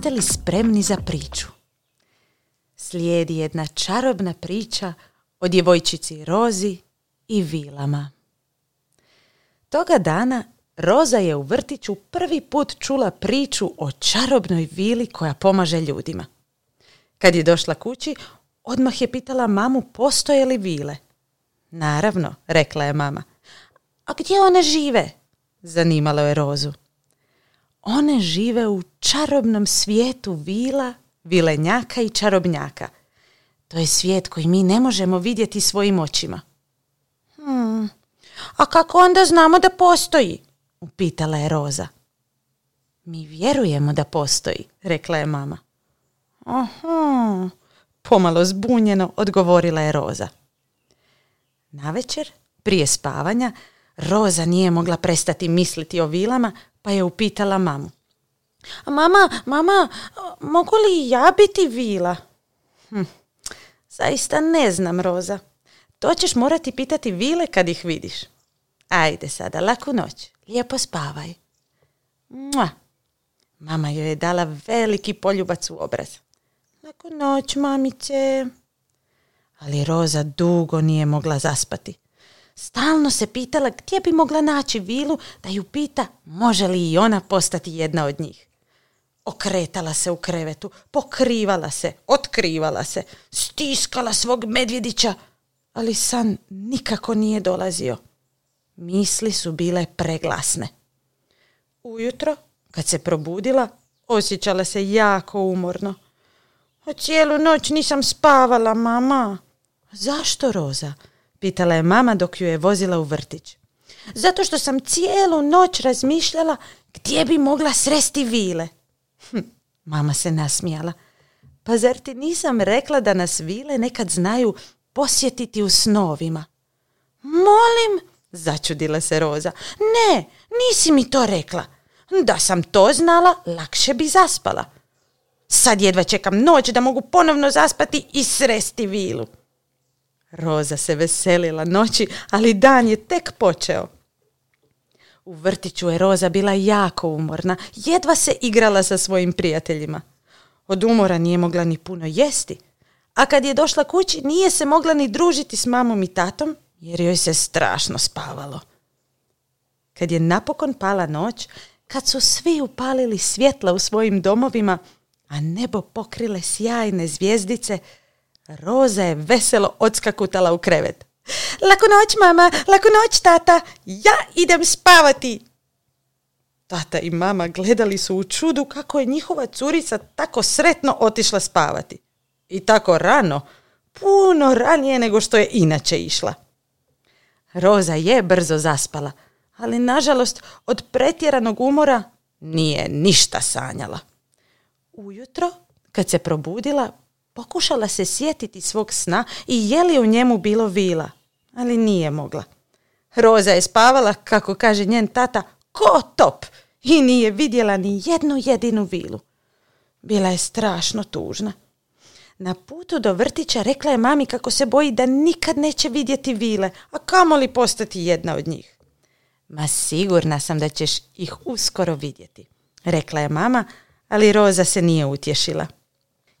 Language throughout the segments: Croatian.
Jeste li spremni za priču? Slijedi jedna čarobna priča o djevojčici Rozi i vilama. Toga dana Roza je u vrtiću prvi put čula priču o čarobnoj vili koja pomaže ljudima. Kad je došla kući, odmah je pitala mamu postoje li vile. Naravno, rekla je mama. A gdje one žive? Zanimalo je Rozu. One žive u čarobnom svijetu vila, vilenjaka i čarobnjaka. To je svijet koji mi ne možemo vidjeti svojim očima. Hmm, a kako onda znamo da postoji? Upitala je Roza. Mi vjerujemo da postoji, rekla je mama. Aha, pomalo zbunjeno odgovorila je Roza. Navečer, prije spavanja, Roza nije mogla prestati misliti o vilama, pa je upitala mamu. Mama, mama, mogu li ja biti vila? Hm, zaista ne znam, Roza. To ćeš morati pitati vile kad ih vidiš. Ajde sada, laku noć. Lijepo spavaj. Mua. Mama joj je dala veliki poljubac u obraz. Laku noć, mamice. Ali Roza dugo nije mogla zaspati. Stalno se pitala gdje bi mogla naći vilu da ju pita može li i ona postati jedna od njih. Okretala se u krevetu, pokrivala se, otkrivala se, stiskala svog medvjedića, ali san nikako nije dolazio. Misli su bile preglasne. Ujutro, kad se probudila, osjećala se jako umorno. A cijelu noć nisam spavala, mama. Zašto, Roza? Pitala je mama dok ju je vozila u vrtić. Zato što sam cijelu noć razmišljala gdje bi mogla sresti vile. Hm, mama se nasmijala. Pa zar ti nisam rekla da nas vile nekad znaju posjetiti u snovima? Molim, začudila se Roza. Ne, nisi mi to rekla. Da sam to znala, lakše bi zaspala. Sad jedva čekam noć da mogu ponovno zaspati i sresti vilu. Roza se veselila noći, ali dan je tek počeo. U vrtiću je Roza bila jako umorna, jedva se igrala sa svojim prijateljima. Od umora nije mogla ni puno jesti, a kad je došla kući nije se mogla ni družiti s mamom i tatom, jer joj se strašno spavalo. Kad je napokon pala noć, kad su svi upalili svjetla u svojim domovima, a nebo pokrile sjajne zvijezdice, Roza je veselo odskakutala u krevet. Laku noć, mama, laku noć, tata, ja idem spavati. Tata i mama gledali su u čudu kako je njihova curica tako sretno otišla spavati. I tako rano, puno ranije nego što je inače išla. Roza je brzo zaspala, ali nažalost od pretjeranog umora nije ništa sanjala. Ujutro, kad se probudila, Pokušala se sjetiti svog sna i je li u njemu bilo vila, ali nije mogla. Roza je spavala, kako kaže njen tata, ko top i nije vidjela ni jednu jedinu vilu. Bila je strašno tužna. Na putu do vrtića rekla je mami kako se boji da nikad neće vidjeti vile, a kamoli postati jedna od njih. Ma sigurna sam da ćeš ih uskoro vidjeti, rekla je mama, ali Roza se nije utješila.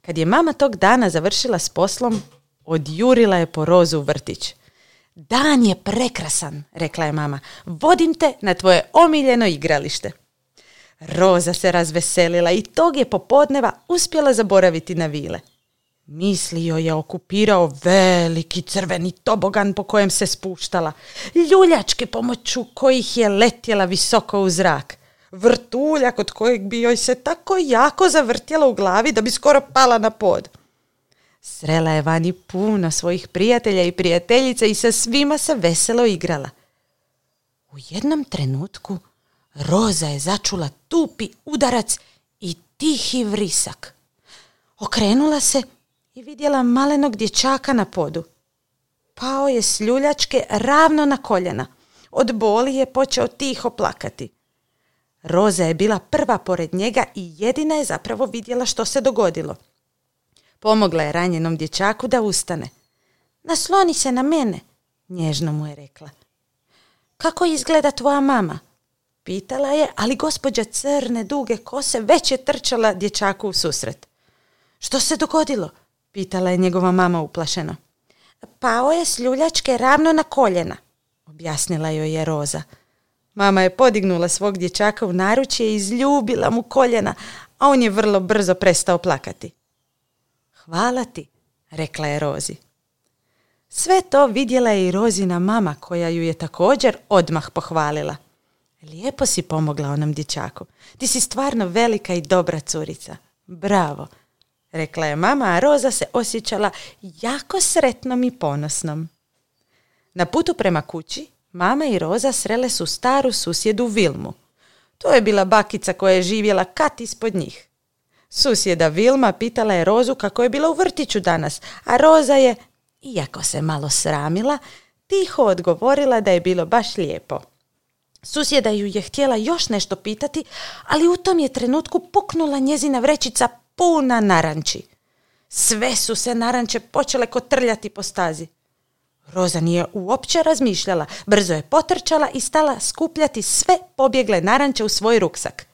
Kad je mama tog dana završila s poslom, odjurila je po rozu u vrtić. Dan je prekrasan, rekla je mama. Vodim te na tvoje omiljeno igralište. Roza se razveselila i tog je popodneva uspjela zaboraviti na vile. Mislio je okupirao veliki crveni tobogan po kojem se spuštala, ljuljačke pomoću kojih je letjela visoko u zrak, vrtuljak od kojeg bi joj se tako jako zavrtjela u glavi da bi skoro pala na pod. Srela je vani puno svojih prijatelja i prijateljica i sa svima se veselo igrala. U jednom trenutku Roza je začula tupi udarac i tihi vrisak. Okrenula se i vidjela malenog dječaka na podu. Pao je s ljuljačke ravno na koljena. Od boli je počeo tiho plakati. Roza je bila prva pored njega i jedina je zapravo vidjela što se dogodilo. Pomogla je ranjenom dječaku da ustane. Nasloni se na mene, nježno mu je rekla. Kako izgleda tvoja mama? Pitala je, ali gospođa crne duge kose već je trčala dječaku u susret. Što se dogodilo? Pitala je njegova mama uplašeno. Pao je s ljuljačke ravno na koljena, objasnila joj je Roza. Mama je podignula svog dječaka u naručje i izljubila mu koljena, a on je vrlo brzo prestao plakati. Hvala ti, rekla je Rozi. Sve to vidjela je i Rozina mama koja ju je također odmah pohvalila. Lijepo si pomogla onom dječaku. Ti si stvarno velika i dobra curica. Bravo, rekla je mama, a Roza se osjećala jako sretnom i ponosnom. Na putu prema kući, mama i Roza srele su staru susjedu Vilmu. To je bila bakica koja je živjela kat ispod njih. Susjeda Vilma pitala je Rozu kako je bila u vrtiću danas, a Roza je, iako se malo sramila, tiho odgovorila da je bilo baš lijepo. Susjeda ju je htjela još nešto pitati, ali u tom je trenutku puknula njezina vrećica puna naranči. Sve su se naranče počele kotrljati po stazi. Roza nije uopće razmišljala, brzo je potrčala i stala skupljati sve pobjegle naranče u svoj ruksak.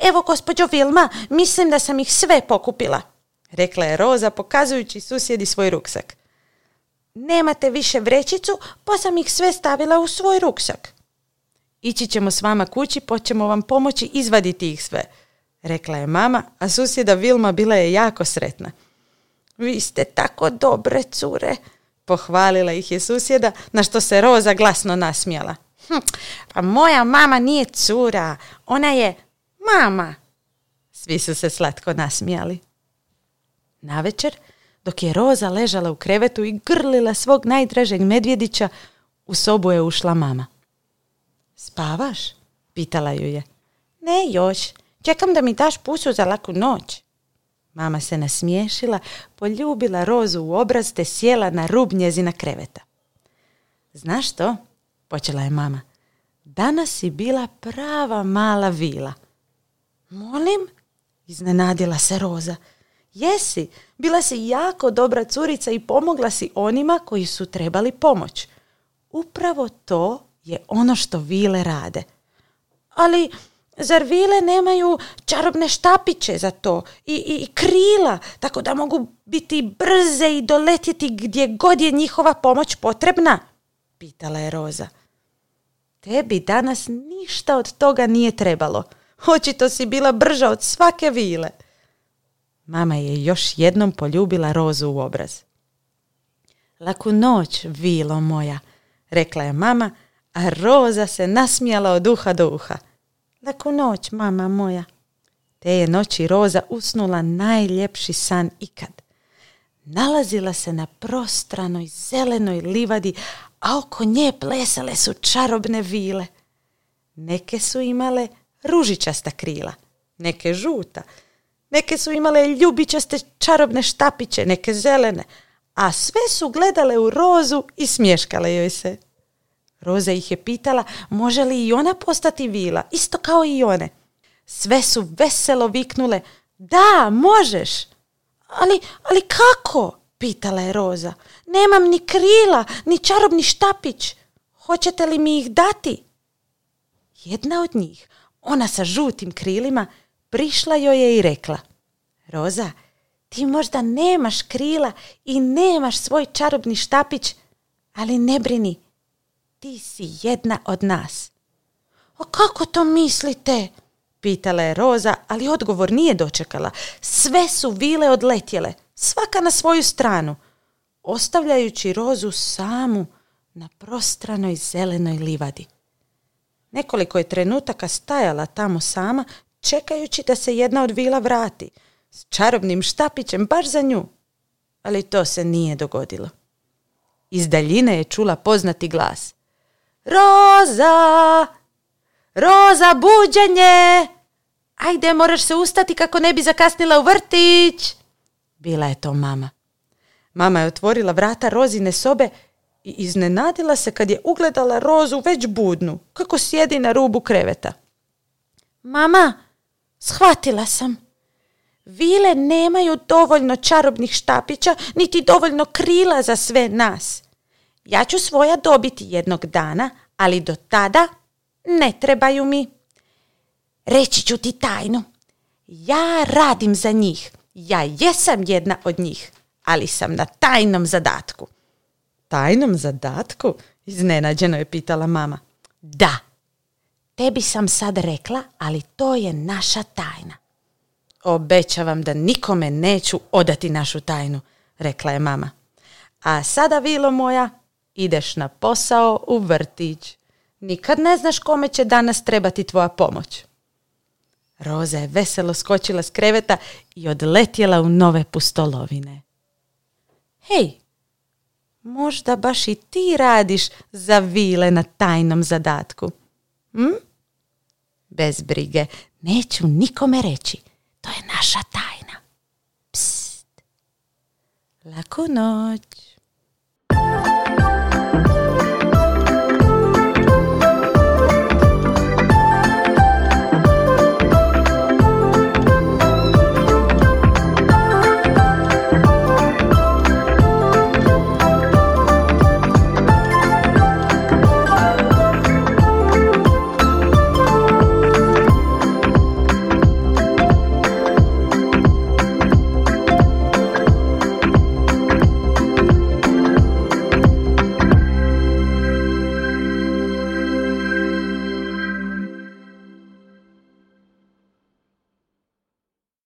Evo, gospođo Vilma, mislim da sam ih sve pokupila, rekla je Roza pokazujući susjedi svoj ruksak. Nemate više vrećicu, pa sam ih sve stavila u svoj ruksak. Ići ćemo s vama kući, pa ćemo vam pomoći izvaditi ih sve, rekla je mama, a susjeda Vilma bila je jako sretna. Vi ste tako dobre cure, pohvalila ih je susjeda, na što se Roza glasno nasmijala. Hm, pa moja mama nije cura, ona je mama. Svi su se slatko nasmijali. Navečer, dok je Roza ležala u krevetu i grlila svog najdražeg medvjedića, u sobu je ušla mama. Spavaš? Pitala ju je. Ne još, čekam da mi daš pusu za laku noć. Mama se nasmiješila, poljubila Rozu u obraz te sjela na rub njezina kreveta. Znaš što? Počela je mama. Danas si bila prava mala vila. Molim? Iznenadila se Roza. Jesi, bila si jako dobra curica i pomogla si onima koji su trebali pomoć. Upravo to je ono što vile rade. Ali zar vile nemaju čarobne štapiće za to i, i, krila, tako da mogu biti brze i doletjeti gdje god je njihova pomoć potrebna? Pitala je Roza. Tebi danas ništa od toga nije trebalo. Očito si bila brža od svake vile. Mama je još jednom poljubila Rozu u obraz. Laku noć, vilo moja, rekla je mama, a Roza se nasmijala od uha do uha. Laku noć, mama moja. Te je noći Roza usnula najljepši san ikad. Nalazila se na prostranoj zelenoj livadi, a oko nje plesale su čarobne vile. Neke su imale ružičasta krila, neke žuta, neke su imale ljubičaste čarobne štapiće, neke zelene, a sve su gledale u rozu i smješkale joj se. Roza ih je pitala može li i ona postati vila, isto kao i one. Sve su veselo viknule, da, možeš. Ali, ali kako? Pitala je Roza. Nemam ni krila, ni čarobni štapić. Hoćete li mi ih dati? Jedna od njih, ona sa žutim krilima, prišla joj je i rekla. Roza, ti možda nemaš krila i nemaš svoj čarobni štapić, ali ne brini, ti si jedna od nas. A kako to mislite? Pitala je Roza, ali odgovor nije dočekala. Sve su vile odletjele, svaka na svoju stranu, ostavljajući Rozu samu na prostranoj zelenoj livadi. Nekoliko je trenutaka stajala tamo sama, čekajući da se jedna od vila vrati, s čarobnim štapićem baš za nju. Ali to se nije dogodilo. Iz daljine je čula poznati glas. Roza! Roza, buđenje! Ajde, moraš se ustati kako ne bi zakasnila u vrtić. Bila je to mama. Mama je otvorila vrata Rozine sobe i iznenadila se kad je ugledala Rozu već budnu, kako sjedi na rubu kreveta. Mama, shvatila sam. Vile nemaju dovoljno čarobnih štapića, niti dovoljno krila za sve nas. Ja ću svoja dobiti jednog dana, ali do tada ne trebaju mi. reći ću ti tajnu. Ja radim za njih. Ja jesam jedna od njih, ali sam na tajnom zadatku. Tajnom zadatku? Iznenađeno je pitala mama. Da, tebi sam sad rekla, ali to je naša tajna. Obećavam da nikome neću odati našu tajnu, rekla je mama. A sada, Vilo moja, ideš na posao u vrtić. Nikad ne znaš kome će danas trebati tvoja pomoć. Roza je veselo skočila s kreveta i odletjela u nove pustolovine. Hej, možda baš i ti radiš za vile na tajnom zadatku. Hm? Bez brige, neću nikome reći. To je naša tajna. Psst. Laku noć.